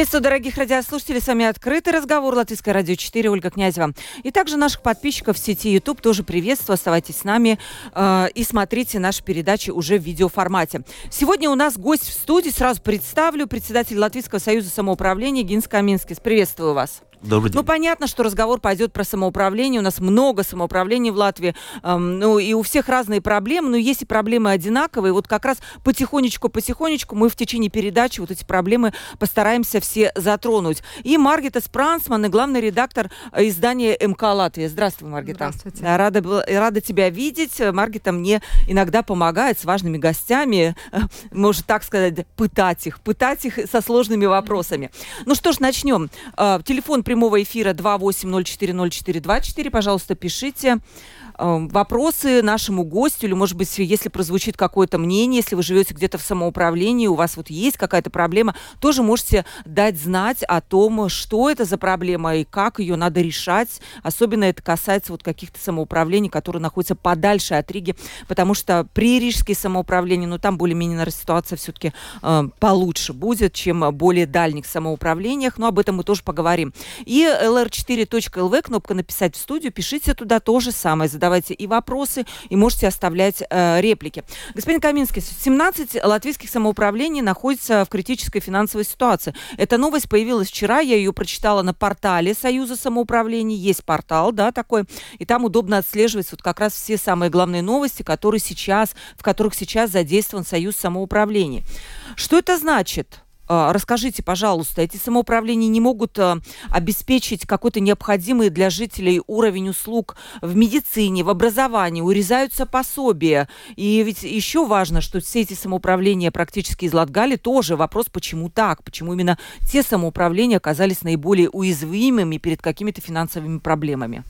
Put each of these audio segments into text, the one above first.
Приветствую, дорогих радиослушателей. С вами «Открытый разговор» Латвийское радио 4, Ольга Князева. И также наших подписчиков в сети YouTube тоже приветствую. Оставайтесь с нами э, и смотрите наши передачи уже в видеоформате. Сегодня у нас гость в студии. Сразу представлю. Председатель Латвийского союза самоуправления Гинс Каминскис. Приветствую вас. Добрый день. Ну, понятно, что разговор пойдет про самоуправление. У нас много самоуправлений в Латвии. Эм, ну, и у всех разные проблемы, но есть и проблемы одинаковые. Вот как раз потихонечку-потихонечку мы в течение передачи вот эти проблемы постараемся все затронуть. И Маргита Спрансман, и главный редактор э, издания МК Латвия. Здравствуй, Маргита. Здравствуйте. Да, рада, рада тебя видеть. Маргита мне иногда помогает с важными гостями, э, может так сказать, пытать их, пытать их со сложными вопросами. Ну что ж, начнем. Э, телефон прямого эфира 28040424. Пожалуйста, пишите вопросы нашему гостю, или, может быть, если прозвучит какое-то мнение, если вы живете где-то в самоуправлении, у вас вот есть какая-то проблема, тоже можете дать знать о том, что это за проблема и как ее надо решать. Особенно это касается вот каких-то самоуправлений, которые находятся подальше от Риги, потому что при рижские самоуправления, ну, там более-менее, наверное, ситуация все-таки э, получше будет, чем более дальних самоуправлениях, но об этом мы тоже поговорим. И lr4.lv, кнопка «Написать в студию», пишите туда то же самое, задавайте и вопросы, и можете оставлять э, реплики. Господин Каминский, 17 латвийских самоуправлений находятся в критической финансовой ситуации. Эта новость появилась вчера, я ее прочитала на портале Союза самоуправлений, есть портал, да, такой, и там удобно отслеживать вот как раз все самые главные новости, которые сейчас, в которых сейчас задействован Союз самоуправлений. Что это значит? А, расскажите, пожалуйста, эти самоуправления не могут а, обеспечить какой-то необходимый для жителей уровень услуг в медицине, в образовании, урезаются пособия. И ведь еще важно, что все эти самоуправления практически из Латгали тоже вопрос, почему так, почему именно те самоуправления оказались наиболее уязвимыми перед какими-то финансовыми проблемами.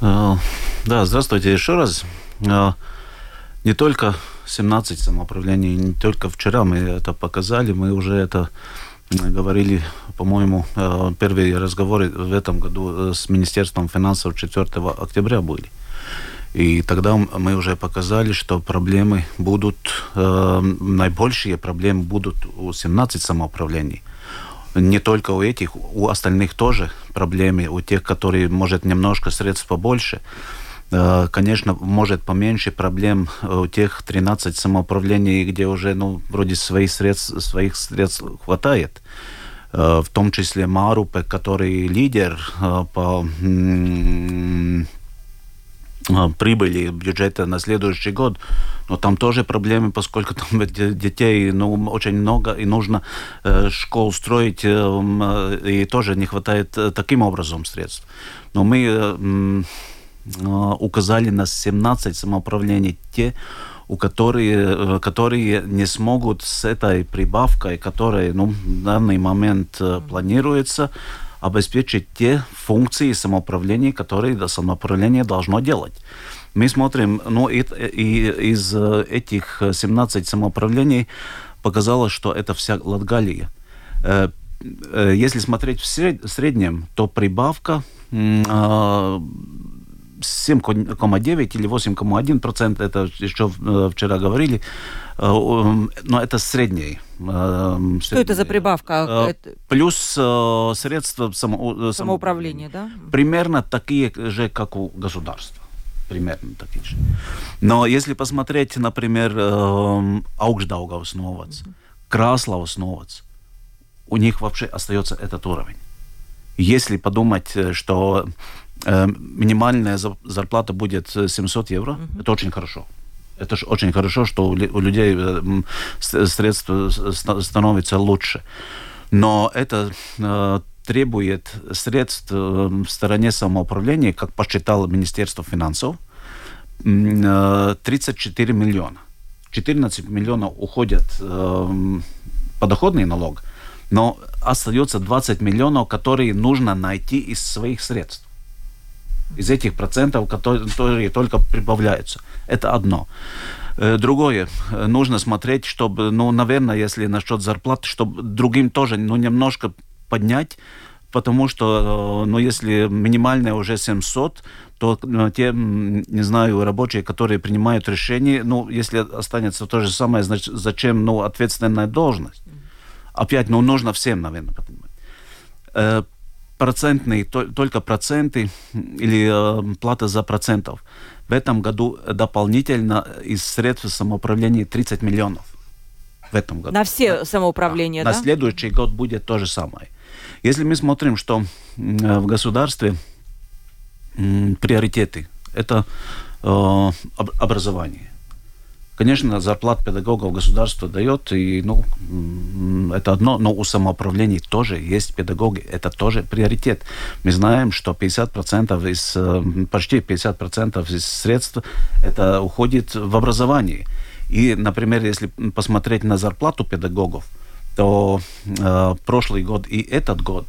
А, да, здравствуйте еще раз. Не только 17 самоуправлений. Не только вчера мы это показали, мы уже это говорили, по-моему, э, первые разговоры в этом году э, с Министерством финансов 4 октября были. И тогда мы уже показали, что проблемы будут, э, наибольшие проблемы будут у 17 самоуправлений. Не только у этих, у остальных тоже проблемы, у тех, которые, может, немножко средств побольше. Э, конечно, может поменьше проблем у тех 13 самоуправлений, где уже, ну, вроде своих средств, своих средств хватает. Э, в том числе Марупе, который лидер э, по прибыли бюджета на следующий год, но там тоже проблемы, поскольку там детей ну, очень много, и нужно школ строить, и тоже не хватает таким образом средств. Но мы Э, указали на 17 самоуправлений, те, у которые, э, которые не смогут с этой прибавкой, которая ну, в данный момент э, планируется, обеспечить те функции самоуправления, которые самоуправление должно делать. Мы смотрим, ну и, и из этих 17 самоуправлений показалось, что это вся Латгалия. Если смотреть в среднем, то прибавка 7,9 или 8,1 процент, это еще э, вчера говорили, э, но это средний. Э, Что это за прибавка? Плюс средства само, самоуправления, да? Примерно такие же, как у государства примерно такие же. Но если посмотреть, например, Аugstdaugavas новац, Краславas новац, у них вообще остается этот уровень. Если подумать, что минимальная зарплата будет 700 евро. Mm-hmm. Это очень хорошо. Это же очень хорошо, что у людей э, средства становятся лучше. Но это э, требует средств в стороне самоуправления, как посчитало Министерство финансов, 34 миллиона. 14 миллионов уходят э, подоходный налог, но остается 20 миллионов, которые нужно найти из своих средств. Из этих процентов, которые только прибавляются. Это одно. Э, другое, нужно смотреть, чтобы, ну, наверное, если насчет зарплаты, чтобы другим тоже, ну, немножко поднять, потому что, ну, если минимальная уже 700, то те, не знаю, рабочие, которые принимают решения, ну, если останется то же самое, значит, зачем, ну, ответственная должность? Опять, ну, нужно всем, наверное, понимать. Э, процентные, только проценты или э, плата за процентов. В этом году дополнительно из средств самоуправления 30 миллионов. В этом году. На все самоуправления, да? да? На следующий год будет то же самое. Если мы смотрим, что в государстве приоритеты – это э, образование. Конечно, зарплат педагогов государство дает, и ну, это одно, но у самоуправлений тоже есть педагоги, это тоже приоритет. Мы знаем, что 50% из, э, почти 50% из средств это уходит в образование. И, например, если посмотреть на зарплату педагогов, то э, прошлый год и этот год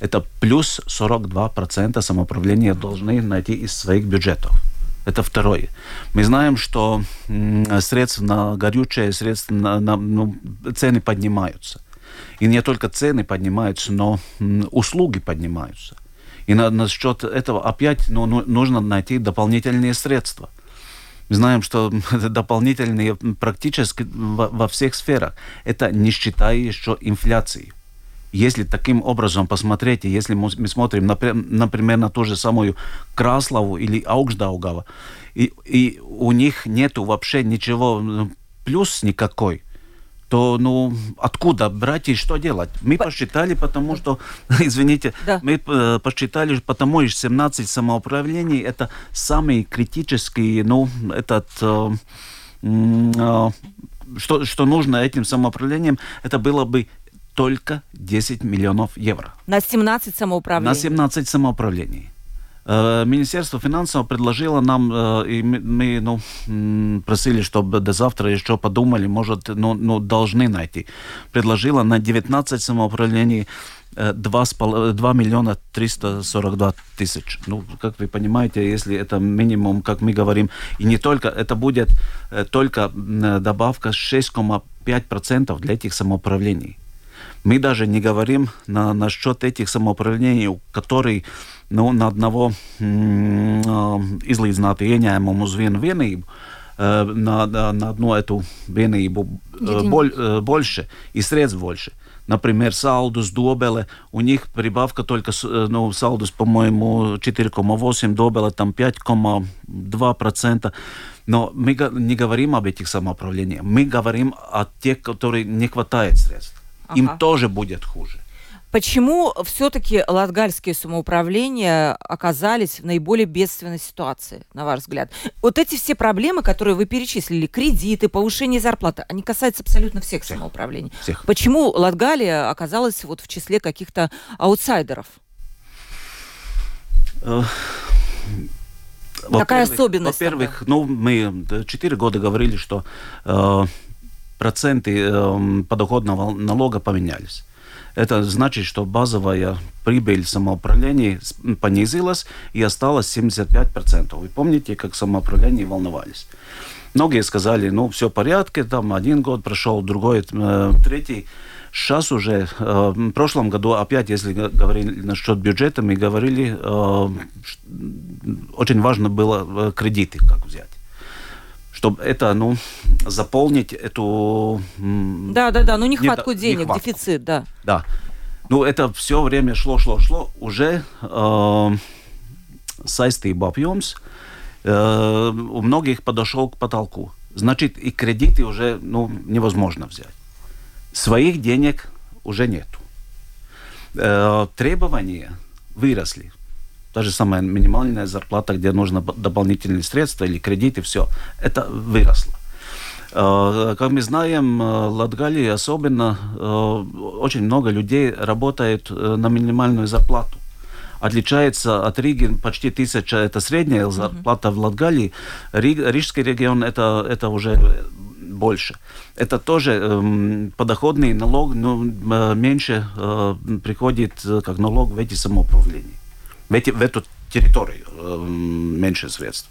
это плюс 42% самоуправления должны найти из своих бюджетов. Это второе. Мы знаем, что средства на горючее, средства на, на ну, цены поднимаются. И не только цены поднимаются, но услуги поднимаются. И на, на счет этого опять ну, ну, нужно найти дополнительные средства. Мы знаем, что дополнительные практически во, во всех сферах. Это не считая еще инфляции. Если таким образом посмотреть, если мы смотрим, например, на ту же самую Краслову или Аугждаугава, и, и у них нету вообще ничего, плюс никакой, то ну откуда брать и что делать? Мы По... посчитали, потому что, извините, да. мы э, посчитали, потому что 17 самоуправлений это самый критический, ну, этот э, э, что, что нужно этим самоуправлением, это было бы только 10 миллионов евро. На 17 самоуправлений? На 17 самоуправлений. Э, Министерство финансов предложило нам, э, и мы ну, просили, чтобы до завтра еще подумали, может, ну, ну, должны найти. Предложило на 19 самоуправлений 2, э, 2 миллиона 342 тысяч. Ну, как вы понимаете, если это минимум, как мы говорим, и не только, это будет только добавка 6,5% для этих самоуправлений. Мы даже не говорим на, насчет этих самоуправлений, которые nu, на одного izlīdzinātu ieņēmumu uz vienu vienību, на, на, на одну эту vienību боль, больше и средств больше. Например, Салдус, Добеле, у них прибавка только, ну, Салдус, по-моему, 4,8, Добеле там 5,2%. Но мы не говорим об этих самоуправлениях, мы говорим о тех, которые не хватает средств ага. им тоже будет хуже. Почему все-таки латгальские самоуправления оказались в наиболее бедственной ситуации, на ваш взгляд? Вот эти все проблемы, которые вы перечислили, кредиты, повышение зарплаты, они касаются абсолютно всех, всех. самоуправлений. Всех. Почему Латгалия оказалась вот в числе каких-то аутсайдеров? Какая особенность? Во-первых, ну, мы четыре года говорили, что э, проценты э, подоходного налога поменялись. Это значит, что базовая прибыль самоуправления понизилась и осталась 75%. Вы помните, как самоуправление волновались? Многие сказали, ну, все в порядке, там один год прошел, другой, э, третий. Сейчас уже, э, в прошлом году, опять, если говорили насчет бюджета, мы говорили, э, очень важно было кредиты как взять чтобы это, ну, заполнить эту... Да, да, да, ну нехватку не, денег, нехватку. дефицит, да. Да. Ну, это все время шло, шло, шло. Уже э, saistību apjoms э, у многих подошел к потолку. Значит, и кредиты уже ну, невозможно взять. Своих денег уже нету. Э, требования выросли та же самая минимальная зарплата, где нужно дополнительные средства или кредиты, все, это выросло. Э, как мы знаем, в э, Латгалии особенно э, очень много людей работает на минимальную зарплату. Отличается от Риги почти тысяча, это средняя зарплата в Латгалии. Рижский регион это, это уже больше. Это тоже э, подоходный налог, но меньше э, приходит как налог в эти самоуправления в, эти, в эту территории меньше средств.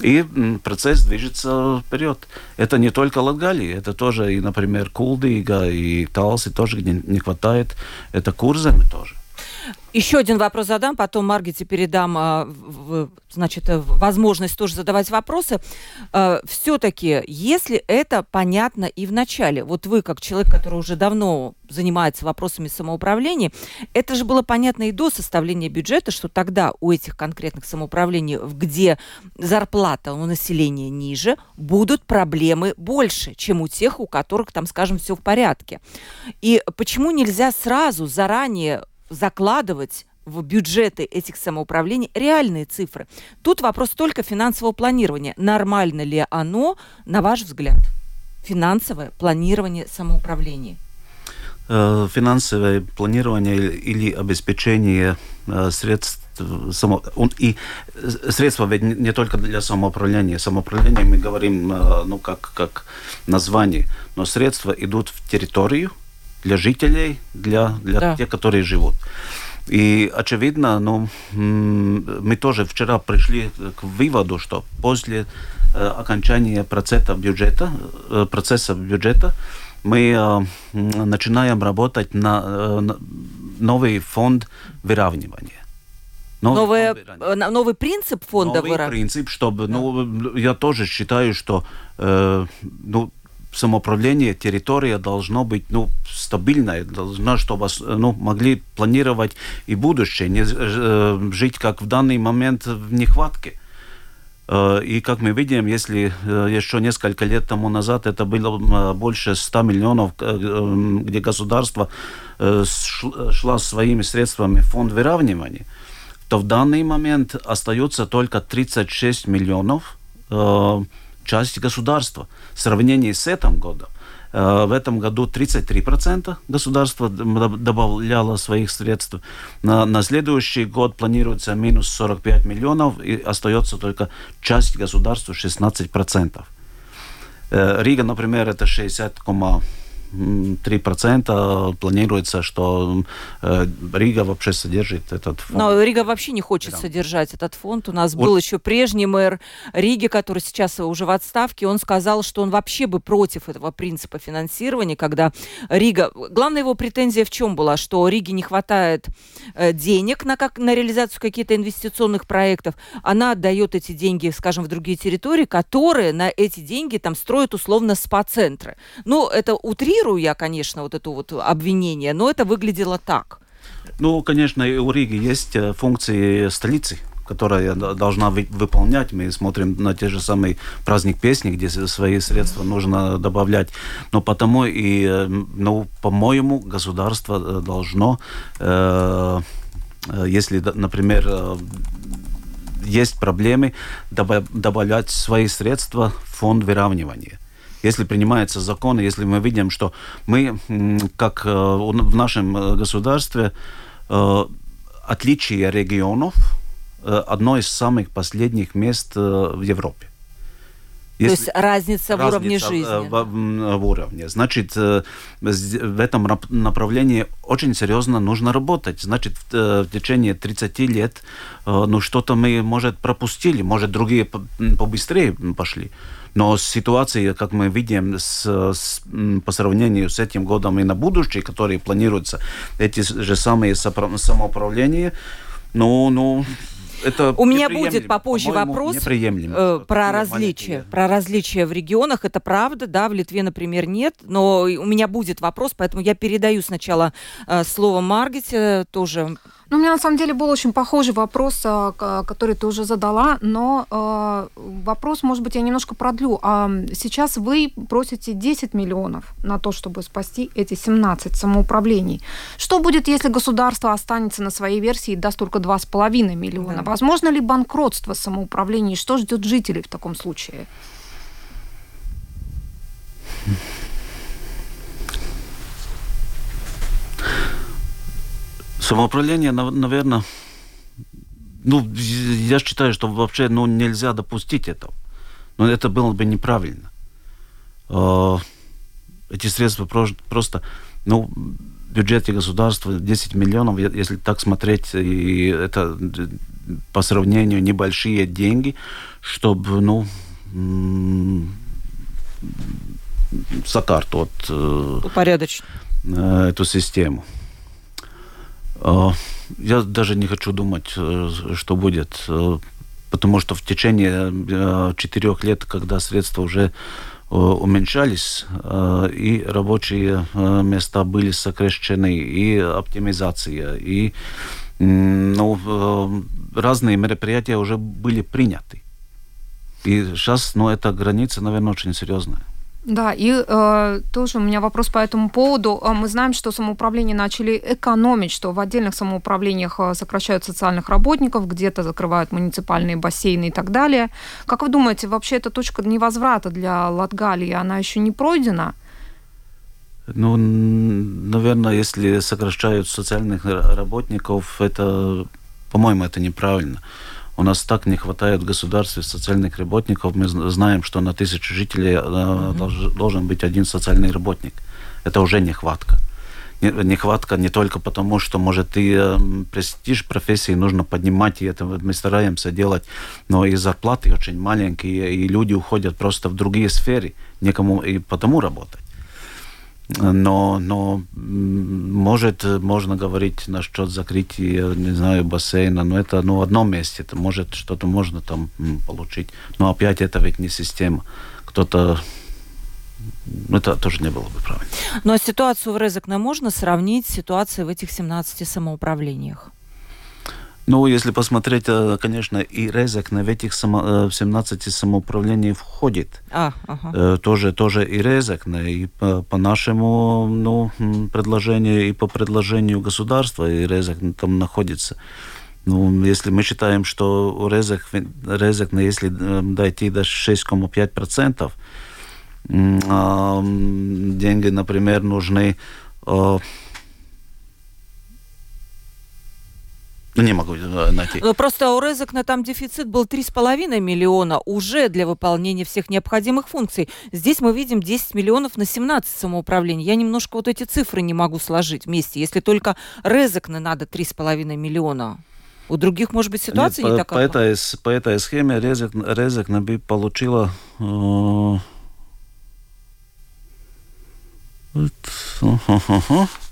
И процесс движется вперед. Это не только Латгалия, это тоже, и, например, Кулдига и Талси тоже, где не хватает. Это Курземы тоже. Еще один вопрос задам, потом Маргите передам а, значит, э, возможность тоже задавать вопросы. А, Все-таки, если это понятно и в начале, вот вы, как человек, который уже давно занимается вопросами самоуправления, это же было понятно и до составления бюджета, что тогда у этих конкретных самоуправлений, где зарплата у населения ниже, будут проблемы больше, чем у тех, у которых там, скажем, все в порядке. И почему нельзя сразу, заранее закладывать в бюджеты этих самоуправлений реальные цифры. Тут вопрос только финансового планирования. Нормально ли оно, на ваш взгляд, финансовое планирование самоуправления? Э, финансовое планирование или обеспечение э, средств само, и средства ведь не только для самоуправления. Самоуправление мы говорим, э, ну, как, как название, но средства идут в территорию, для жителей, для, для да. тех, которые живут. И очевидно, ну, мы тоже вчера пришли к выводу, что после э, окончания процесса бюджета, э, процесса бюджета мы э, начинаем работать на, на новый фонд выравнивания. Новый, Новое, новый принцип фонда Новый выравнивания. принцип, чтобы, да. ну, я тоже считаю, что, э, ну, самоуправление, территория должно быть ну, стабильная, должна, чтобы ну, могли планировать и будущее, не э, жить как в данный момент в нехватке. Э, и как мы видим, если э, еще несколько лет тому назад это было больше 100 миллионов, где государство шла своими средствами в фонд выравнивания, то в данный момент остается только 36 миллионов часть государства. В сравнении с этим годом, э, в этом году 33% государство добавляло своих средств. На, на следующий год планируется минус 45 миллионов, и остается только часть государства 16%. Э, Рига, например, это 60, 3% планируется, что э, Рига вообще содержит этот фонд. Но Рига вообще не хочет да. содержать этот фонд. У нас вот. был еще прежний мэр Риги, который сейчас уже в отставке. Он сказал, что он вообще бы против этого принципа финансирования, когда Рига... Главная его претензия в чем была? Что Риге не хватает э, денег на, как... на реализацию каких-то инвестиционных проектов. Она отдает эти деньги, скажем, в другие территории, которые на эти деньги там строят условно спа-центры. Ну, это утри утрирую я, конечно, вот это вот обвинение, но это выглядело так. Ну, конечно, у Риги есть э, функции столицы, которая должна выполнять. Мы смотрим на те же самые праздник песни, где свои средства нужно добавлять. Но потому и, э, ну, по-моему, государство э, должно, э, если, например, есть проблемы, добавлять свои средства в фонд выравнивания если принимается закон, если мы видим, что мы, как э, в нашем э, государстве, э, отличие регионов одно из самых последних мест в Европе. Если То есть разница, разница в уровне жизни. В, в, уровне. Значит, в этом направлении очень серьезно нужно работать. Значит, в, в течение 30 лет ну, что-то мы, может, пропустили, может, другие побыстрее пошли. Но ситуация, как мы видим, с, с, по сравнению с этим годом и на будущее, которые планируются, эти же самые самоуправления, ну, ну, это У меня будет попозже вопрос э, про различия. Про различия в регионах. Это правда, да, в Литве, например, нет. Но у меня будет вопрос, поэтому я передаю сначала э, слово Маргите, тоже ну, у меня на самом деле был очень похожий вопрос, а, который ты уже задала, но э, вопрос, может быть, я немножко продлю. А сейчас вы просите 10 миллионов на то, чтобы спасти эти 17 самоуправлений. Что будет, если государство останется на своей версии и даст только 2,5 миллиона? Да. Возможно ли банкротство самоуправлений? Что ждет жителей в таком случае? Самоуправление, наверное, ну, я считаю, что вообще ну, нельзя допустить этого. Но это было бы неправильно. А, эти средства просто, ну, в бюджете государства 10 миллионов, если так смотреть, и это по сравнению небольшие деньги, чтобы, ну, сокартот упорядочить эту систему. А, я даже не хочу думать, э, что будет, э, потому что в течение э, четырех лет, когда средства уже уменьшались, и рабочие места были сокращены, и оптимизация, и ну, разные мероприятия уже были приняты. И сейчас, ну, эта граница, наверное, очень серьезная. Да, и э, тоже у меня вопрос по этому поводу. Э, мы знаем, что самоуправление начали экономить, что в отдельных самоуправлениях э, сокращают социальных работников, где-то закрывают муниципальные бассейны и так далее. Как вы думаете, вообще эта точка невозврата для Латгалии, она еще не пройдена? Ну, наверное, если сокращают социальных работников, это, по-моему, это неправильно. У нас так не хватает в государстве социальных работников. Мы знаем, что на тысячу жителей mm-hmm. должен быть один социальный работник. Это уже нехватка. Нехватка не только потому, что, может, и э, престиж профессии нужно поднимать, и это мы стараемся делать, но и зарплаты очень маленькие, и люди уходят просто в другие сферы, некому и потому работать. Но, но может, можно говорить насчет закрытия, не знаю, бассейна, но это ну, в одном месте, это может что-то можно там получить. Но опять это ведь не система. Кто-то это тоже не было бы правильно. Но ситуацию в Резекне можно сравнить с ситуацией в этих 17 самоуправлениях? Ну, если посмотреть, э, конечно, и Резекне в этих само, 17 э, самоуправлений входит. А, ага. Э, тоже, тоже и Резекне. И по, по нашему ну, предложению, и по предложению государства, и Резекне там находится. Ну, если мы считаем, что у Резек, Резекне, если дойти до 6,5%, а, деньги, например, нужны не могу э, найти. Но просто у Резекна там дефицит был 3,5 миллиона уже для выполнения всех необходимых функций. Здесь мы видим 10 миллионов на 17 самоуправлений. Я немножко вот эти цифры не могу сложить вместе. Если только Резекна надо 3,5 миллиона. У других, может быть, ситуация Нет, не по, такая? По этой, по этой схеме Резек, Резекна бы получила... Э,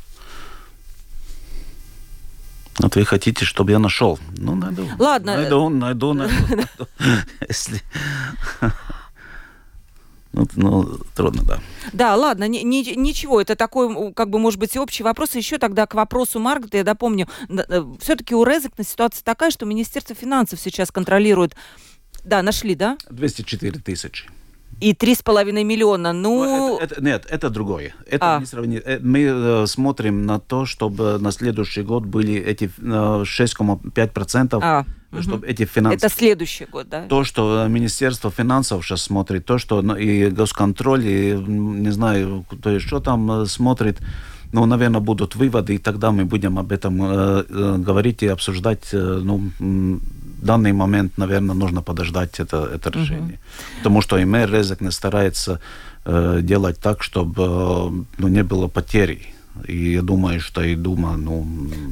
вот, вы хотите, чтобы я нашел. Ну, найду. Ладно. Найду, найду, найду. Если... Ну, ну, трудно, да. Да, ладно, ни, ни, ничего, это такой, как бы, может быть, и общий вопрос. Еще тогда к вопросу Маргареты, я допомню, э, все-таки у Резекна ситуация такая, что Министерство финансов сейчас контролирует... Да, нашли, да? 204 тысячи. И три с половиной миллиона. Ну, это, это, нет, это другое. Это а. не сравнить. Э, мы э, смотрим на то, чтобы на следующий год были эти э, 6,5%, а. чтобы угу. эти финансы. Это следующий год, да? То, что э, Министерство финансов сейчас смотрит, то, что ну, и госконтроль, и не знаю, кто еще там э, смотрит. Ну, наверное, будут выводы, и тогда мы будем об этом э, говорить и обсуждать. Э, ну, данный момент, наверное, нужно подождать это, это решение. Угу. Потому что и мэр Резекне старается э, делать так, чтобы э, ну, не было потерь и я думаю, что и Дума, ну...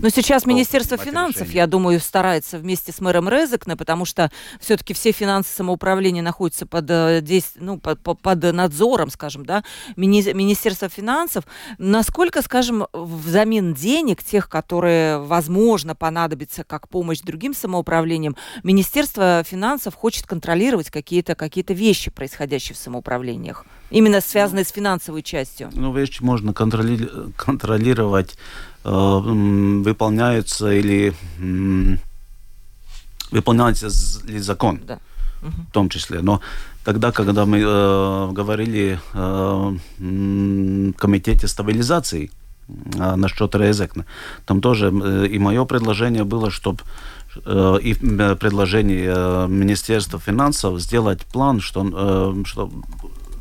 Но сейчас Министерство финансов, решение. я думаю, старается вместе с мэром Резекне, потому что все-таки все финансы самоуправления находятся под, э, ну, под, под надзором, скажем, да, Мини, Министерство финансов. Насколько, скажем, взамен денег, тех, которые, возможно, понадобятся как помощь другим самоуправлениям, Министерство финансов хочет контролировать какие-то какие вещи, происходящие в самоуправлениях? Именно связанные с финансовой частью. Ну, вещи можно контроли контролировать, э, выполняются или э, выполняется ли закон, да. в том числе. Но тогда, когда мы э, говорили э, комитете стабилизации э, насчет Резекна, там тоже э, и мое предложение было, чтобы э, и предложение Министерства финансов сделать план, что, что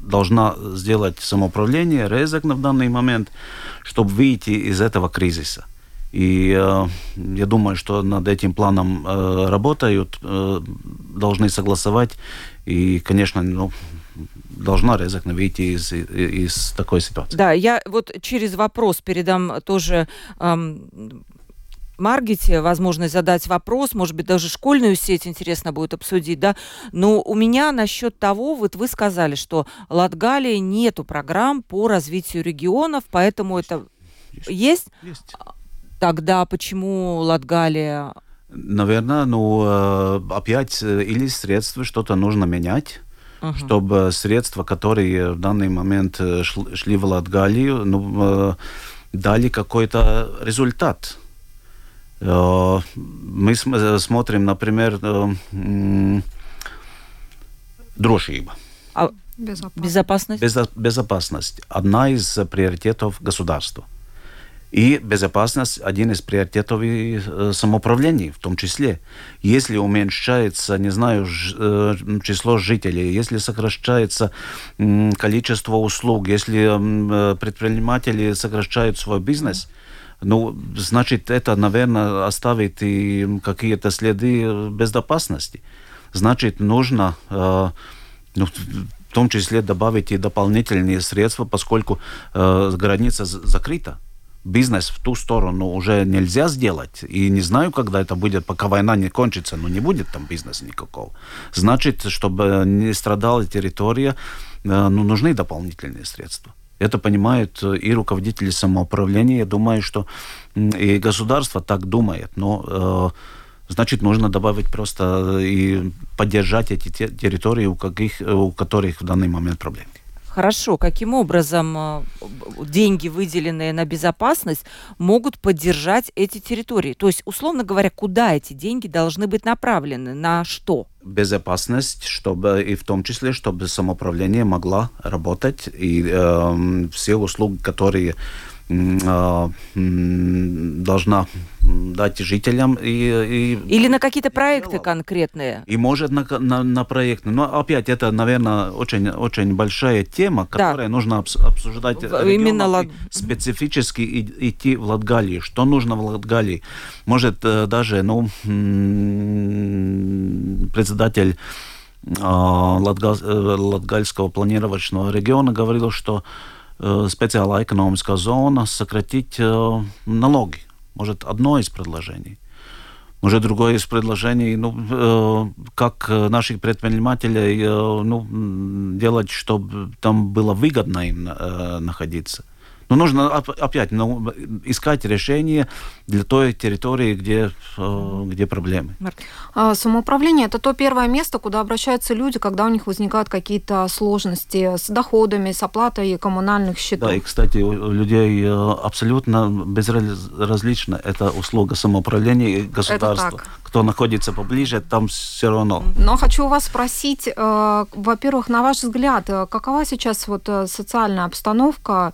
должна сделать самоуправление, Резекна в данный момент, чтобы выйти из этого кризиса. И э, я думаю, что над этим планом э, работают, э, должны согласовать. И, конечно, ну, должна Резекна выйти из, из такой ситуации. Да, я вот через вопрос передам тоже эм, Маргите возможность задать вопрос, может быть, даже школьную сеть интересно будет обсудить, да. Но у меня насчет того, вот вы сказали, что Латгалии нету программ по развитию регионов, поэтому это есть? Есть. есть. Тогда почему Латгалия? Наверное, ну, э, опять э, или средства что-то нужно менять, uh-huh. чтобы средства, которые в данный момент э, шли в Латгалию, ну, дали какой-то результат. Мы смотрим, например, дрожжиба. А безопасность? Безопасность. Безопасность. Одна из приоритетов государства. И безопасность – один из приоритетов и э, самоуправления в том числе. Если уменьшается, не знаю, э, число жителей, если сокращается количество услуг, если э, предприниматели сокращают свой бизнес, ну, значит, это, наверное, оставит и какие-то следы безопасности. Значит, нужно ну, в том числе добавить и дополнительные средства, поскольку э, граница закрыта бизнес в ту сторону уже нельзя сделать. И не знаю, когда это будет, пока война не кончится, но не будет там бизнеса никакого. Значит, чтобы не страдала территория, э, ну, нужны дополнительные средства. Это понимают и руководители самоуправления. Я думаю, что и государство так думает. Но э, значит, нужно добавить просто и поддержать эти территории, у, каких, у которых в данный момент проблемы. Хорошо, каким образом э, деньги, выделенные на безопасность, могут поддержать эти территории? То есть, условно говоря, куда эти деньги должны быть направлены, на что? Безопасность, чтобы и в том числе, чтобы самоуправление могло работать и э, все услуги, которые должна дать жителям. И, и, Или на какие-то проекты делал. конкретные. И может на, на, на проекты. Но опять это, наверное, очень, очень большая тема, которую да. нужно обсуждать Именно лад... специфически идти в Латгалии. Что нужно в Латгалии? Может э, даже ну, председатель а, э, Латгальского планировочного региона говорил, что специальная экономическая зона сократить налоги может, одно из предложений. Может, другое из предложений, ну, э, как наших предпринимателей э, ну, делать, чтобы там было выгодно им э, находиться. Но нужно опять ну, искать решение для той территории, где, э, где проблемы. А, самоуправление – это то первое место, куда обращаются люди, когда у них возникают какие-то сложности с доходами, с оплатой коммунальных счетов. Да, и, кстати, у людей э, абсолютно безразлична эта услуга самоуправления и государства. Кто находится поближе, там все равно. Но хочу у вас спросить, э, во-первых, на ваш взгляд, какова сейчас вот социальная обстановка,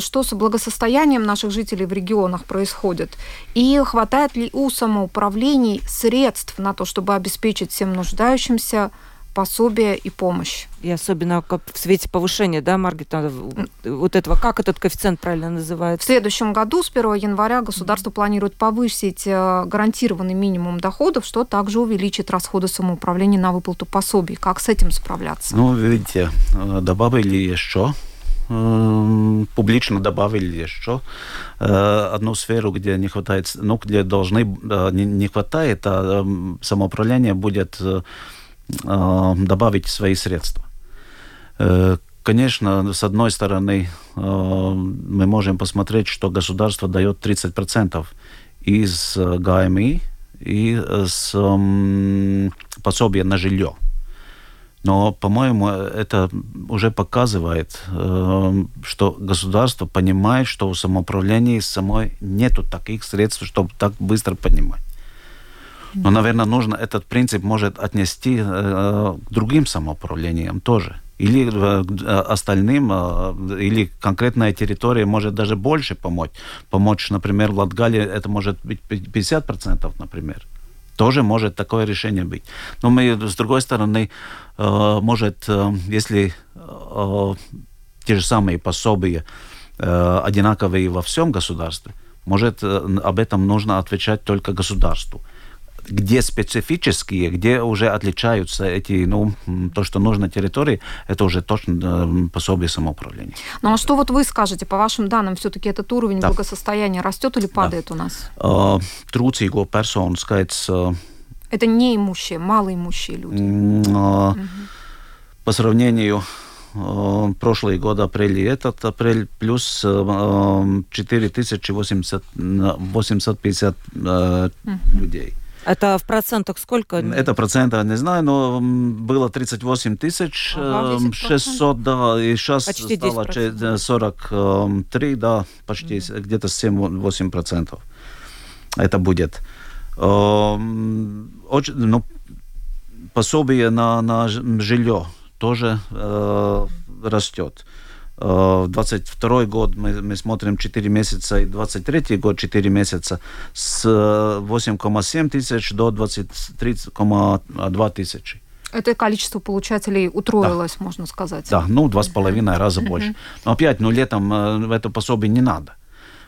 что с благосостоянием наших жителей в регионах происходит? И хватает ли у самоуправлений средств на то, чтобы обеспечить всем нуждающимся пособие и помощь. И особенно как в свете повышения, да, Маргита, вот этого, как этот коэффициент правильно называется? В следующем году, с 1 января, государство планирует повысить э, гарантированный минимум доходов, что также увеличит расходы самоуправления на выплату пособий. Как с этим справляться? Ну, видите, э, добавили еще публично добавили еще э, одну сферу, где не хватает, ну, где должны, э, не, не хватает, а самоуправление будет э, добавить свои средства. Конечно, с одной стороны, мы можем посмотреть, что государство дает 30% из ГМИ и с пособия на жилье. Но, по-моему, это уже показывает, э, что государство понимает, что у самоуправления самой нету таких средств, чтобы так быстро понимать. Но, наверное, нужно этот принцип может отнести э, к другим самоуправлениям тоже. Или э, остальным, или конкретная территория может даже больше помочь. Помочь, например, в Латгалии это может быть 50%, например. Тоже может такое решение быть. Но мы, с другой стороны, э, может, э, если э, те же самые пособия одинаковые во всем государстве, может, об этом нужно отвечать только государству. Где специфические, где уже отличаются эти, ну, то, что нужно территории, это уже точно пособие самоуправления. Ну а что вот вы скажете, по вашим данным, все-таки этот уровень да. благосостояния растет или падает да. у нас? Trūcīgo personu skaits это неимущие, малоимущие люди. Угу. По сравнению прошлый год апрель и этот апрель плюс 4850 uh, людей. Это в процентах сколько? Это процента не знаю, но было 38 тысяч ага, 600, да, и сейчас почти стало 43, да, почти mm где-то 7-8 процентов. Это будет. Очень, ну, пособие на, на жилье тоже э, растет. В 22 год мы, мы смотрим 4 месяца, и 23 год 4 месяца с 8,7 тысяч до 23,2 тысячи. Это количество получателей утроилось, да. можно сказать. Да, ну, два с половиной раза больше. Но опять, ну, летом это пособие не надо.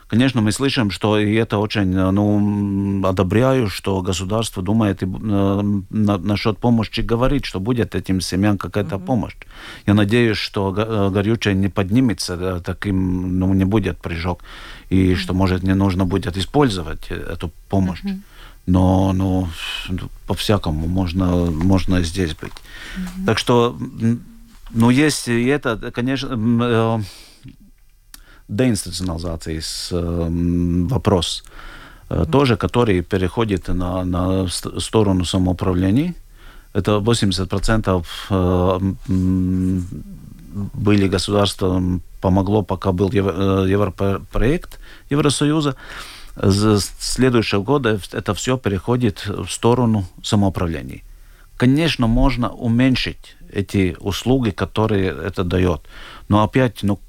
Конечно, мы слышим, что и это очень, э, ну, одобряю, что государство думает и, э, на, насчет помощи, говорит, что будет этим семьям какая-то mm-hmm. помощь. Я надеюсь, что э, горючее не поднимется, да, таким, ну, не будет прыжок, и mm-hmm. что, может, не нужно будет использовать эту помощь. Mm-hmm. Но, ну, по-всякому можно, можно здесь быть. Mm-hmm. Так что, ну, есть и это, конечно, деинституционализации э, вопрос, э, тоже, который переходит на, на сторону самоуправления. Это 80% э, были государством, помогло, пока был евро, европроект Евросоюза. С следующего года это все переходит в сторону самоуправления. Конечно, можно уменьшить эти услуги, которые это дает. Но опять, ну,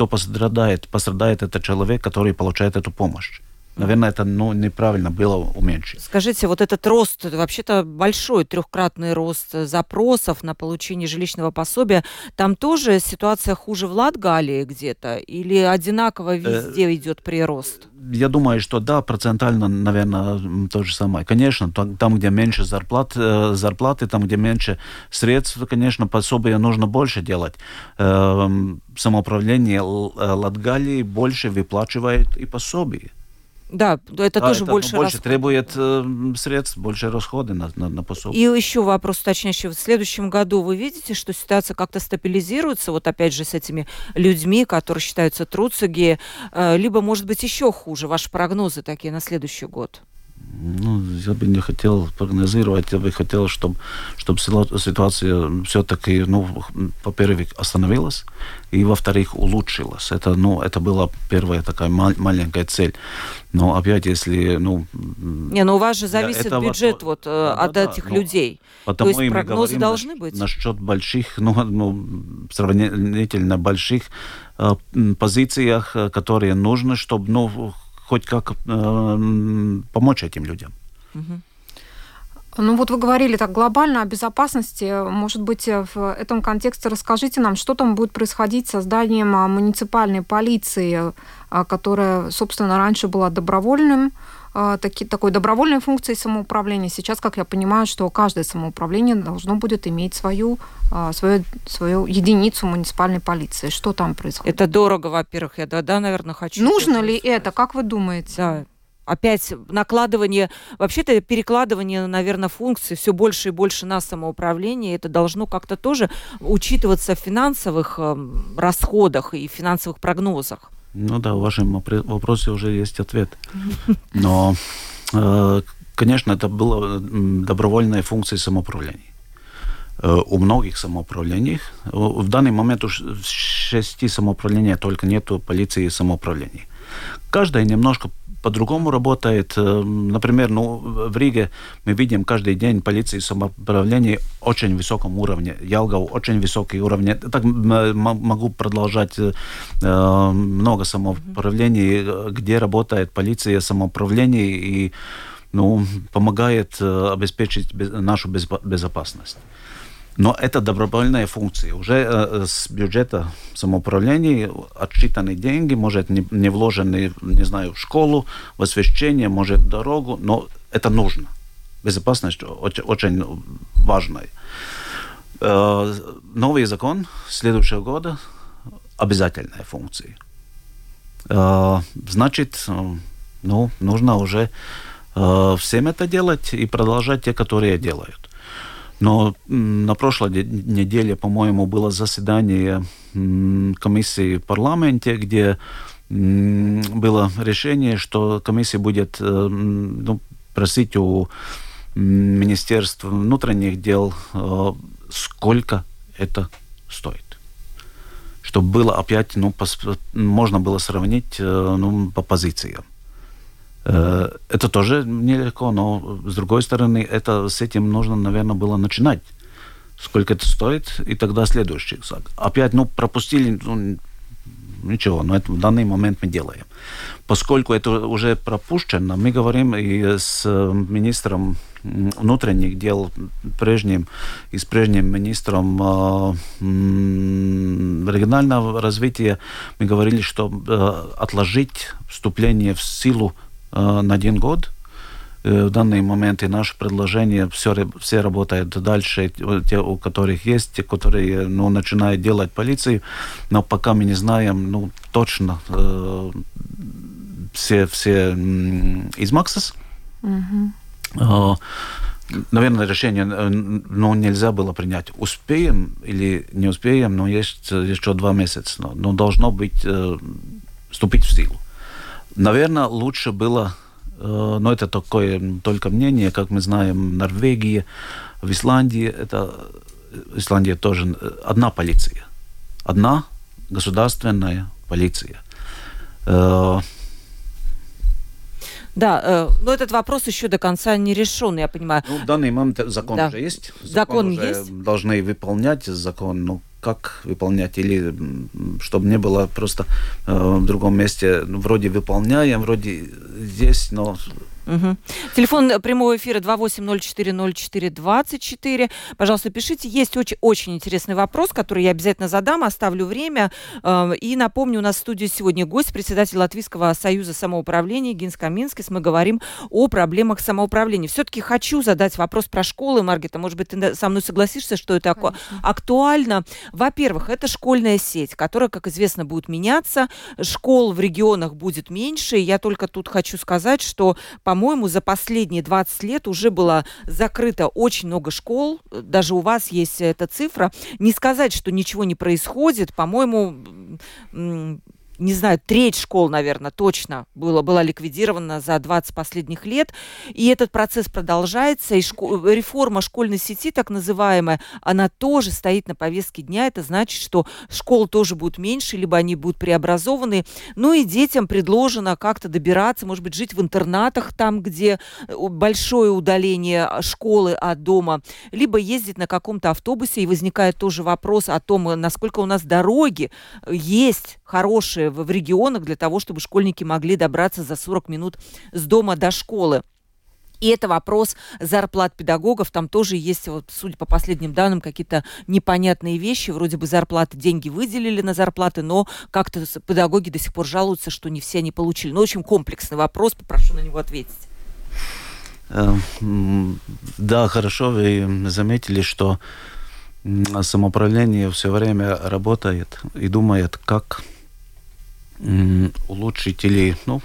кто пострадает? Пострадает это человек, который получает эту помощь. Наверное, это ну, неправильно было уменьшить. Скажите, вот этот рост, вообще-то большой трехкратный рост запросов на получение жилищного пособия, там тоже ситуация хуже в Латгалии где-то? Или одинаково э, везде идет прирост? Я думаю, что да, процентально, наверное, то же самое. Конечно, там, где меньше зарплат, э, зарплаты, там, где меньше средств, конечно, пособия нужно больше делать. Эм, самоуправление э, Латгалии больше выплачивает и пособие. Да, это да, тоже это, больше, ну, больше требует э, средств, больше расходы на, на, на пособие. И еще вопрос уточняющий. В следующем году вы видите, что ситуация как-то стабилизируется, вот опять же с этими людьми, которые считаются труцуги, э, либо, может быть, еще хуже? Ваши прогнозы такие на следующий год? Ну, я бы не хотел прогнозировать, я бы хотел, чтобы, чтобы ситуация все-таки, ну, во-первых, остановилась, и, во-вторых, улучшилась. Это, ну, это была первая такая мал- маленькая цель. Но опять, если, ну... Не, ну у вас же зависит этого, бюджет вот э, да, от да, этих да, людей. Потому То есть прогнозы должны быть. Насчет больших, ну, ну сравнительно больших э, позициях, э, которые нужны, чтобы, ну, хоть как э, помочь этим людям. Ну вот вы говорили так глобально о безопасности. Может быть, в этом контексте расскажите нам, что там будет происходить с созданием а, муниципальной полиции, а, которая, собственно, раньше была добровольным таки, такой добровольной функцией самоуправления. Сейчас, как я понимаю, что каждое самоуправление должно будет иметь свою, а, свою, свою единицу муниципальной полиции. Что там происходит? Это дорого, во-первых. Я да, да, наверное, хочу. Нужно ли это? Как вы думаете? Да, опять накладывание, вообще-то перекладывание, наверное, функций все больше и больше на самоуправление, это должно как-то тоже учитываться в финансовых э, расходах и финансовых прогнозах. Ну да, в вашем вопросе уже есть ответ. Но, э, конечно, это было добровольная функция самоуправления. Э, у многих самоуправлений. В данный момент уж в шести самоуправления только нету полиции и самоуправления. Каждая немножко по-другому работает. Э, например, ну, в Риге мы видим каждый день полиции самоуправления очень высоком уровне. Ялгау очень высокий уровень. Так могу продолжать э, много самоуправлений, где работает полиция самоуправления и ну, помогает э, обеспечить нашу безопасность. Но это добровольная функция. Уже э, с бюджета самоуправления отсчитаны деньги, может, не, не вложены, не знаю, в школу, в освещение, может, в дорогу, но это нужно. Безопасность очень, очень важная. Э, новый закон следующего года обязательная функция. Э, значит, ну, нужно уже всем это делать и продолжать те, которые делают. Но на прошлой неделе, по-моему, было заседание комиссии в парламенте, где было решение, что комиссия будет э, ну, просить у Министерства внутренних дел, э, сколько это стоит. Чтобы было опять, ну, можно было сравнить э, ну, по позициям. Это тоже нелегко, но с другой стороны, это, с этим нужно, наверное, было начинать. Сколько это стоит, и тогда следующий шаг. Опять, ну, пропустили, ну, ничего, но это в данный момент мы делаем. Поскольку это уже пропущено, мы говорим и с министром внутренних дел прежним и с прежним министром э, регионального развития мы говорили, что э, отложить вступление в силу э, на один год – Э, в данный момент и наше предложение все, все работают дальше, те, у которых есть, те, которые ну, начинают делать полиции, но пока мы не знаем ну, точно э, все, все из Максас. Mm-hmm. Э, наверное, решение ну, нельзя было принять. Успеем или не успеем, но есть еще два месяца. Но, но должно быть, э, вступить в силу. Наверное, лучше было Э, но это такое только мнение, как мы знаем, в Норвегии, в Исландии, это Исландия тоже одна полиция, одна государственная полиция. Э, да, э, но этот вопрос еще до конца не решен, я понимаю. Ну, в данный момент закон да. уже есть. Закон, закон уже есть. Должны выполнять закон. Ну, как выполнять, или чтобы не было просто э, в другом месте, ну, вроде выполняем, вроде здесь, но Угу. Телефон прямого эфира 28040424. Пожалуйста, пишите. Есть очень, очень интересный вопрос, который я обязательно задам, оставлю время. Эм, и напомню, у нас в студии сегодня гость, председатель Латвийского союза самоуправления Гинс Каминскис. Мы говорим о проблемах самоуправления. Все-таки хочу задать вопрос про школы, Маргита. Может быть, ты со мной согласишься, что это Конечно. актуально? Во-первых, это школьная сеть, которая, как известно, будет меняться. Школ в регионах будет меньше. Я только тут хочу сказать, что, по-моему, за последние 20 лет уже было закрыто очень много школ. Даже у вас есть эта цифра. Не сказать, что ничего не происходит. По-моему, не знаю, треть школ, наверное, точно было, была ликвидирована за 20 последних лет. И этот процесс продолжается. И шко- реформа школьной сети, так называемая, она тоже стоит на повестке дня. Это значит, что школ тоже будут меньше, либо они будут преобразованы. Ну и детям предложено как-то добираться, может быть, жить в интернатах, там, где э, большое удаление школы от дома, либо ездить на каком-то автобусе. И возникает тоже вопрос о том, насколько у нас дороги есть хорошие в, регионах для того, чтобы школьники могли добраться за 40 минут с дома до школы. И это вопрос зарплат педагогов. Там тоже есть, вот, судя по последним данным, какие-то непонятные вещи. Вроде бы зарплаты, деньги выделили на зарплаты, но как-то педагоги до сих пор жалуются, что не все они получили. Ну, очень комплексный вопрос, попрошу на него ответить. Эм, да, хорошо, вы заметили, что самоуправление все время работает и думает, как улучшить или, ну,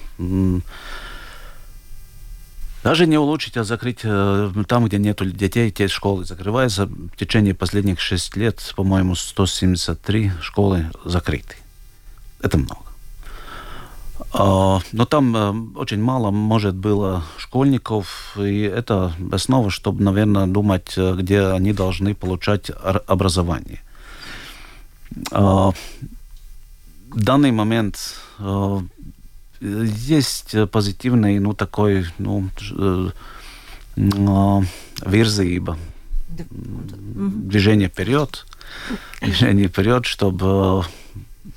даже не улучшить, а закрыть э, там, где нет детей, те школы закрываются. В течение последних шесть лет, по-моему, 173 школы закрыты. Это много. А, но там э, очень мало, может, было школьников, и это основа, чтобы, наверное, думать, э, где они должны получать образование. А, в данный момент э, есть позитивный, ну, такой, ну, вирзība, движение вперед, движение вперед, чтобы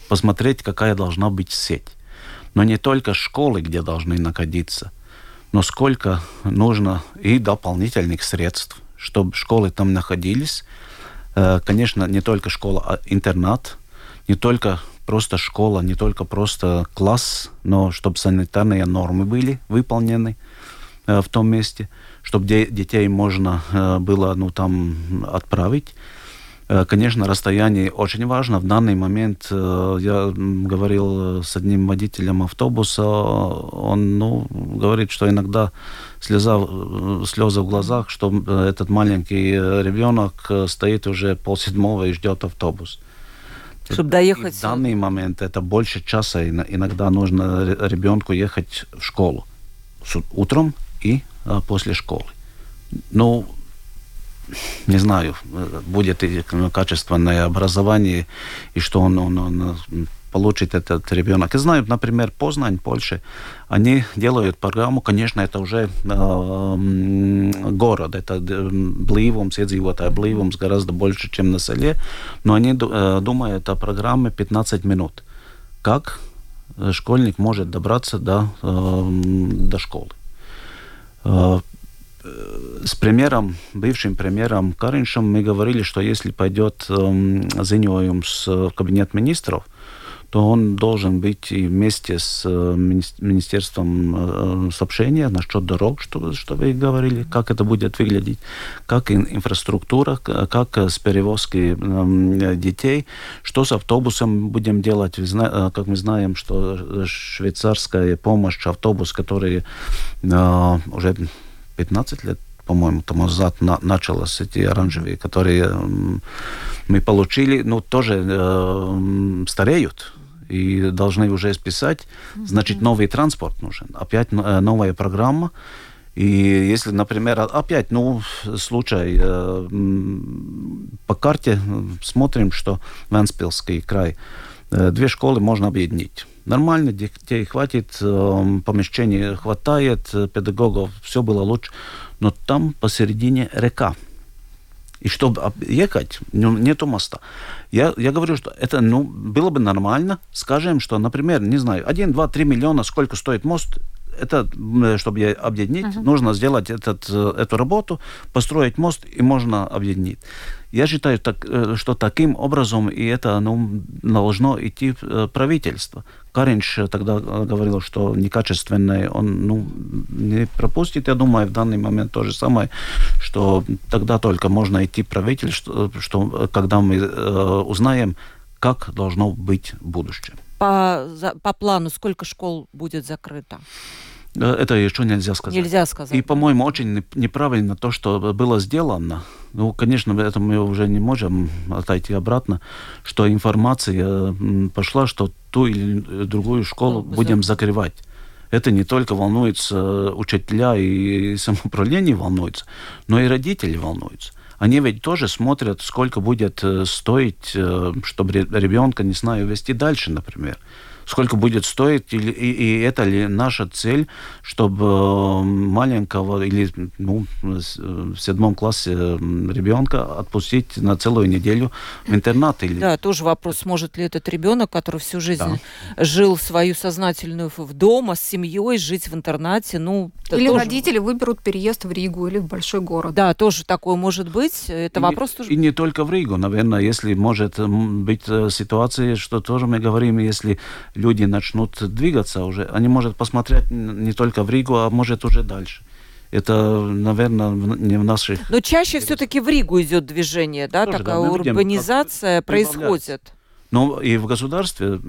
посмотреть, какая должна быть сеть. Но не только школы, где должны находиться, но сколько нужно и дополнительных средств, чтобы школы там находились. Э, конечно, не только школа, а интернат, не только просто школа, не только просто класс, но чтобы санитарные нормы были выполнены э, в том месте, чтобы детей можно было ну, там отправить. Конечно, расстояние очень важно. В данный момент я говорил с одним водителем автобуса, он ну, говорит, что иногда слеза, слезы в глазах, что этот маленький ребенок стоит уже полседьмого и ждет автобус. Чтобы доехать. И в данный момент это больше часа. Иногда нужно ребенку ехать в школу утром и а, после школы. Ну, не знаю, будет и качественное образование, и что он, он, он получит этот ребенок. Я знаю, например, Познань, Польша, они делают программу, конечно, это уже э, город, это блīvums, iedzīvotāju блīvums гораздо больше, чем на селе, но они э, думают о программе 15 минут. Как школьник может добраться до, э, до школы. Э, с премьером, бывшим премьером Кариншем мы говорили, что если пойдет э, ziņojums в кабинет министров, то он должен быть и вместе с э, Министерством э, сообщения насчет дорог, что, что вы говорили, как это будет выглядеть, как инфраструктура, как с перевозкой эм, детей, что с автобусом будем делать. Э, как мы знаем, что швейцарская помощь, автобус, который уже 15 лет по-моему, тому назад на, началось эти оранжевые, которые мы получили, ну, тоже э, стареют и должны уже списать. Значит, новый транспорт нужен. Опять э, новая программа. И если, например, опять, ну, случай, э, по карте смотрим, что Венспилский край, э, две школы можно объединить. Нормально, детей хватит, помещений хватает, педагогов, все было лучше. Но там посередине река. И чтобы ехать, нету моста. Я, я говорю, что это ну, было бы нормально. Скажем, что, например, не знаю, 1, 2, 3 миллиона, сколько стоит мост, это, чтобы объединить, uh-huh. нужно сделать этот, э, эту работу, построить мост, и можно объединить. Я считаю, так, э, что таким образом и это ну, должно идти э, правительство. Каринч тогда говорил, что некачественное он ну, не пропустит. Я думаю, в данный момент то же самое, что тогда только можно идти правительство, что когда мы э, узнаем, как должно быть будущее. По, по плану сколько школ будет закрыто? Это еще нельзя сказать. Нельзя сказать. И, по-моему, очень неправильно то, что было сделано. Ну, конечно, это мы уже не можем отойти обратно, что информация пошла, что ту или другую школу ну, будем закрывать. Это не только волнуется учителя и самоуправление волнуется, но и родители волнуются. Они ведь тоже смотрят, сколько будет э, стоить, э, чтобы ребенка, не знаю, вести дальше, например сколько будет стоить, и, и, и это ли наша цель, чтобы э, маленького или ну, в седьмом классе ребенка отпустить на целую неделю в интернат. Или... Да, тоже вопрос, может ли этот ребенок, который всю жизнь да. жил свою сознательную в дома с семьей, жить в интернате, ну... Или тоже... родители выберут переезд в Ригу или в большой город. Да, тоже такое может быть. Это и, вопрос тоже... И не только в Ригу, наверное, если может быть э, ситуация, что тоже мы говорим, если люди начнут двигаться уже, они могут посмотреть не только в Ригу, а может уже дальше. Это, наверное, не в наших... Но чаще все-таки в Ригу идет движение, да, Тоже, такая да, урбанизация происходит. Ну, и в государстве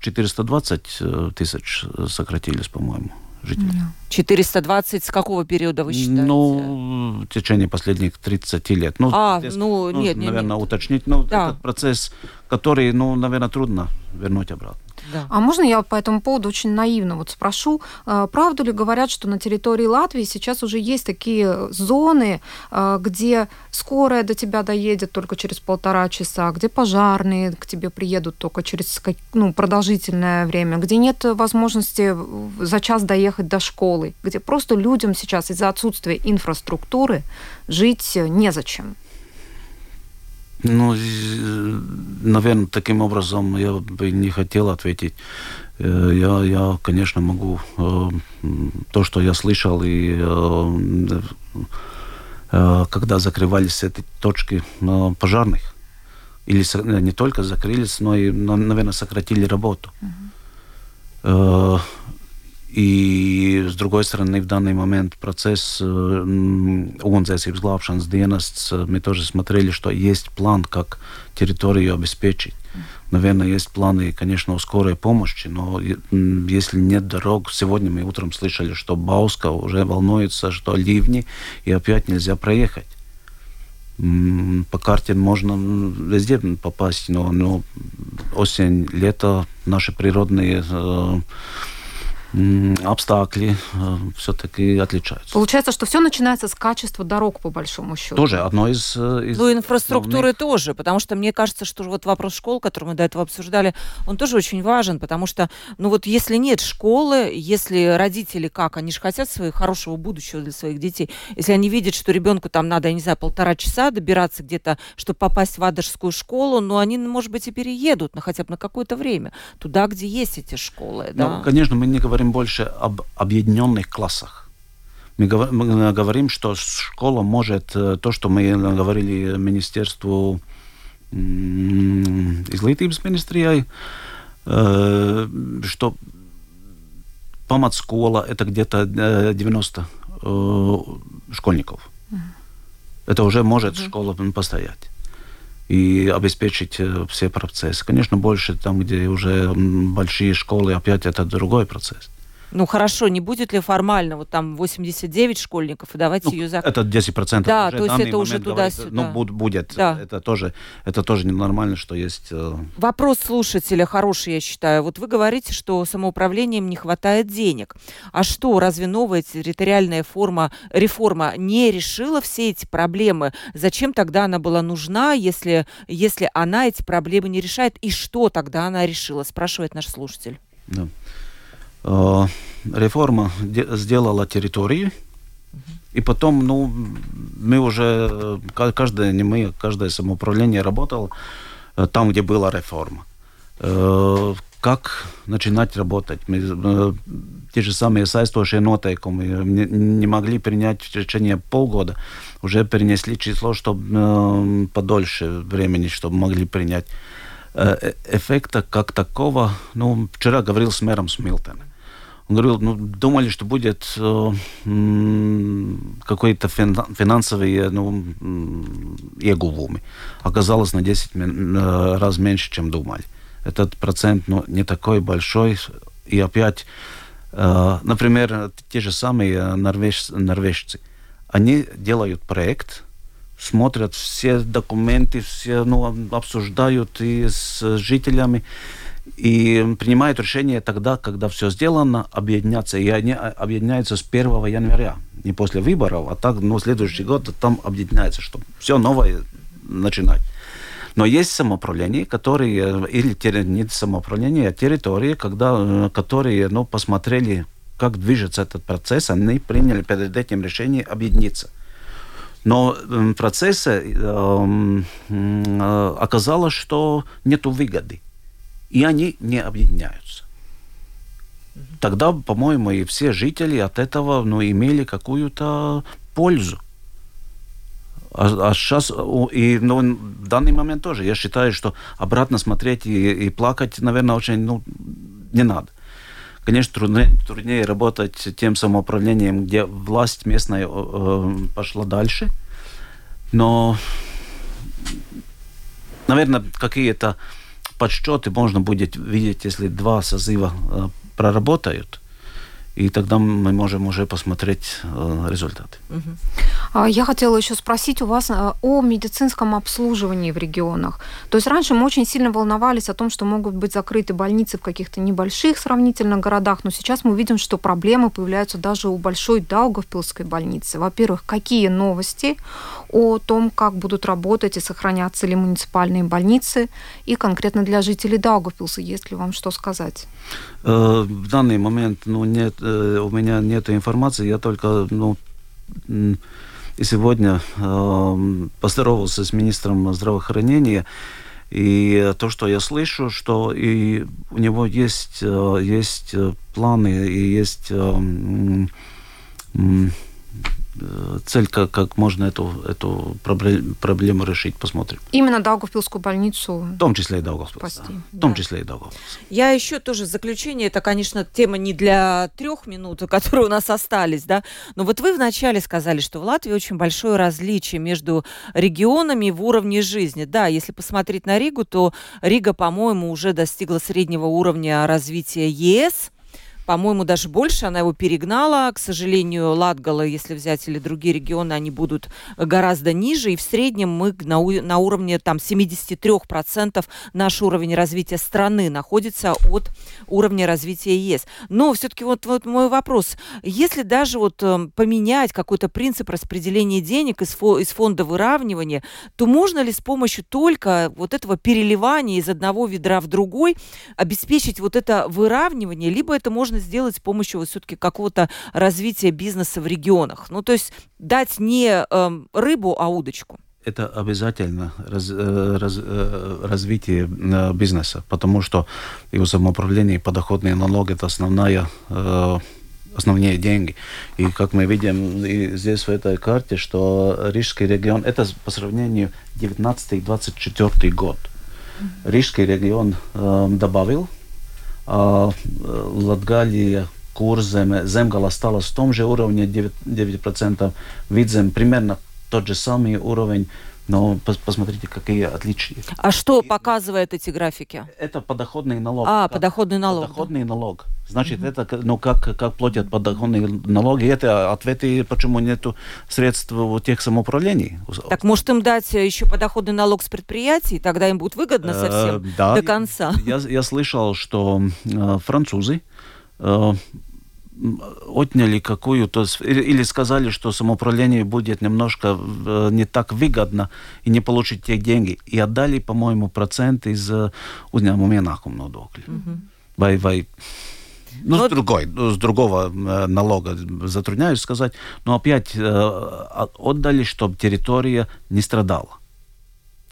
420 э, тысяч сократились, по-моему, жителей. 420 с какого периода вы считаете? Ну, в течение последних 30 лет. Ну, а, здесь, ну, нет, наверное, нет. уточнить. Но да. этот процесс, который, ну, наверное, трудно вернуть обратно. Да. А можно я по этому поводу очень наивно вот спрошу, а, правду ли говорят, что на территории Латвии сейчас уже есть такие зоны, а, где скорая до тебя доедет только через полтора часа, где пожарные к тебе приедут только через ну, продолжительное время, где нет возможности за час доехать до школы, где просто людям сейчас из-за отсутствия инфраструктуры жить незачем? Ну, наверное, таким образом я бы не хотел ответить. Э, я, я конечно, могу э, то, что я слышал, и э, когда закрывались эти точки пожарных, или не только закрылись, но и, наверное, сократили работу. И, с другой стороны, в данный момент процесс угонdzēsības glābšanas dienests, мы тоже смотрели, что есть план, как территорию обеспечить. Наверное, есть планы, конечно, у скорой помощи, но если нет дорог, сегодня мы утром слышали, что Бауска уже волнуется, что ливни, и опять нельзя проехать. По карте можно везде попасть, но, но осень, лето, наши природные э, обстакли э, все-таки отличаются. Получается, что все начинается с качества дорог, по большому счету. Тоже одно из... Э, из ну, инфраструктуры основных... тоже, потому что мне кажется, что вот вопрос школ, который мы до этого обсуждали, он тоже очень важен, потому что, ну вот если нет школы, если родители как, они же хотят своего хорошего будущего для своих детей, если они видят, что ребенку там надо, я не знаю, полтора часа добираться где-то, чтобы попасть в Адышскую школу, но они, может быть, и переедут на хотя бы на какое-то время туда, где есть эти школы. Ну, да? конечно, мы не говорим говорим больше об объединенных классах. Мы говорим, что школа может э, то, что мы говорили Министерству изglītības министrijai, э, что школа это где-то 90 э, школьников. Это уже может школа постоять и обеспечить э, все процессы. Конечно, больше там, где уже большие школы, опять это другой процесс. Ну хорошо, не будет ли формально вот там 89 школьников, и давайте ну, ее закрыть? Это 10%. Да, то есть это уже туда-сюда. Ну, будет. Да. Это, тоже, это тоже ненормально, что есть... Э, Вопрос слушателя хороший, я считаю. Вот вы говорите, что самоуправлением не хватает денег. А что, разве новая территориальная форма, реформа не решила все эти проблемы? Зачем тогда она была нужна, если, если она эти проблемы не решает? И что тогда она решила, спрашивает наш слушатель. Да. Э, реформа сделала территории, и потом, ну, мы уже, э, каждое, не мы, каждое самоуправление работало э, там, где была реформа. Как начинать работать? Мы, те же самые сaistošie noteikumi не, не могли принять в течение полгода. Уже перенесли число, чтобы подольше времени, чтобы могли принять. Эффекта как такого, ну, вчера говорил с мэром Смилтона. Он говорил, ну, думали, что будет э, какой-то финансовый ну, иeguvumi. Оказалось на 10 э, раз меньше, чем думали. Этот процент ну, не такой большой. И опять, э, например, те же самые норвеж, норвежцы. Они делают проект, смотрят все документы, все ну, обсуждают и с жителями и принимают решение тогда, когда все сделано, объединяться. И они объединяются с 1 января, не после выборов, а так, ну, следующий год там объединяется, чтобы все новое начинать. Но есть самоуправление, которые, или не самоуправление, а территории, когда, которые ну, посмотрели, как движется этот процесс, они приняли перед этим решение объединиться. Но в процессе э, э, оказалось, что нет выгоды и они не объединяются. Тогда, по-моему, и все жители от этого ну, имели какую-то пользу. А, а сейчас, и ну, в данный момент тоже, я считаю, что обратно смотреть и, и плакать, наверное, очень ну, не надо. Конечно, труднее, труднее работать тем самоуправлением, где власть местная э, пошла дальше, но, наверное, какие-то подсчеты можно будет видеть, если два созыва э, проработают, и тогда мы можем уже посмотреть э, результаты. А, я хотела еще спросить у вас э, о медицинском обслуживании в регионах. То есть раньше мы очень сильно волновались о том, что могут быть закрыты больницы в каких-то небольших сравнительно городах, но сейчас мы видим, что проблемы появляются даже у большой Даугавпилской больницы. Во-первых, какие новости о том, как будут работать и сохраняться ли муниципальные больницы, и конкретно для жителей Даугавпилса, есть ли вам что сказать? Э, в данный момент ну, нет, у меня нет информации, я только ну, и сегодня э, поздоровался с министром здравоохранения, и то, что я слышу, что и у него есть, есть планы и есть цель, как, как можно эту, эту проблему решить, посмотрим. Именно Даугавпилскую больницу? В том числе и Даугавпилс. Да. В том числе и Даугавпилс. Я еще тоже в заключение, это, конечно, тема не для трех минут, которые у нас остались, да, но вот вы вначале сказали, что в Латвии очень большое различие между регионами в уровне жизни. Да, если посмотреть на Ригу, то Рига, по-моему, уже достигла среднего уровня развития ЕС – по-моему, даже больше, она его перегнала. К сожалению, Латгала, если взять или другие регионы, они будут гораздо ниже. И в среднем мы на, на уровне там 73% наш уровень развития страны находится от уровня развития ЕС. Но все-таки вот, вот мой вопрос. Если даже вот э, поменять какой-то принцип распределения денег из, фо, из фонда выравнивания, то можно ли с помощью только вот этого переливания из одного ведра в другой обеспечить вот это выравнивание, либо это можно можно сделать с помощью вот все-таки какого-то развития бизнеса в регионах? Ну, то есть дать не э, рыбу, а удочку. Это обязательно раз, э, раз, э, развитие э, бизнеса, потому что его самоуправление и подоходный налог – это основная основные деньги. И как мы видим и здесь в этой карте, что Рижский регион, это по сравнению 19-24 год. Рижский регион э, добавил Латгалия, Курземе, Земгал осталась в том же уровне 9%, 9% Видзем примерно тот же самый уровень, но посмотрите, какие отличия. А что показывают эти графики? Это подоходный налог. А, подоходный налог. Подоходный да. налог. Значит, угу. это, ну, как, как платят подоходные налоги, это ответы, почему нет средств у тех самоуправлений. Так может им дать еще подоходный налог с предприятий, тогда им будет выгодно совсем э, да, до конца. Я, я слышал, что э, французы э, отняли какую-то, или сказали, что самоуправление будет немножко э, не так выгодно и не получить те деньги. И отдали, по-моему, процент из uzņēmumu ienākumu nodokļa. Угу. Vai, vai, ну, с, другой, с другого э, налога затрудняюсь сказать, но опять э, отдали, чтобы территория не страдала.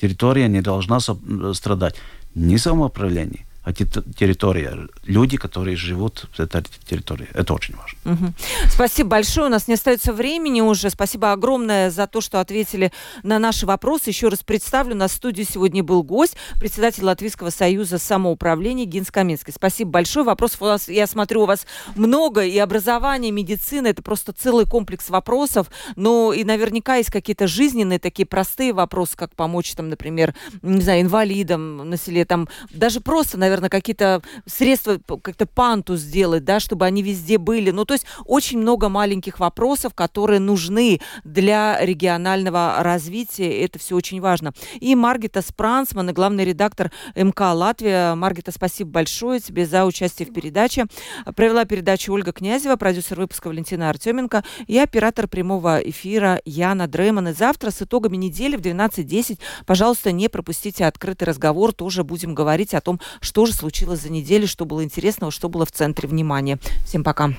Территория не должна страдать ни самоуправление, территория, люди, которые живут в этой территории. Это очень важно. Угу. Спасибо большое. У нас не остается времени уже. Спасибо огромное за то, что ответили на наши вопросы. Еще раз представлю, на студии сегодня был гость, председатель Латвийского союза самоуправления Гинс Каминский. Спасибо большое. Вопросов у нас, я смотрю, у вас много. И образование, и медицина, это просто целый комплекс вопросов. Но и наверняка есть какие-то жизненные, такие простые вопросы, как помочь, там, например, не знаю, инвалидам на селе, там, даже просто, наверное, наверное, какие-то средства, как-то панту сделать, да, чтобы они везде были. Ну, то есть очень много маленьких вопросов, которые нужны для регионального развития. Это все очень важно. И Маргита Спрансман, главный редактор МК Латвия. Маргита, спасибо большое тебе за участие в передаче. Провела передачу Ольга Князева, продюсер выпуска Валентина Артеменко и оператор прямого эфира Яна Дрейман. И завтра с итогами недели в 12.10, пожалуйста, не пропустите открытый разговор. Тоже будем говорить о том, что же случилось за неделю, что было интересного, что было в центре внимания. Всем пока.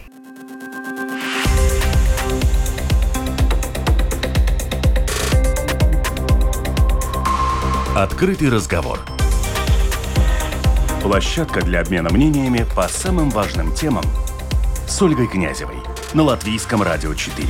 Открытый разговор. Площадка для обмена мнениями по самым важным темам с Ольгой Князевой на Латвийском радио 4.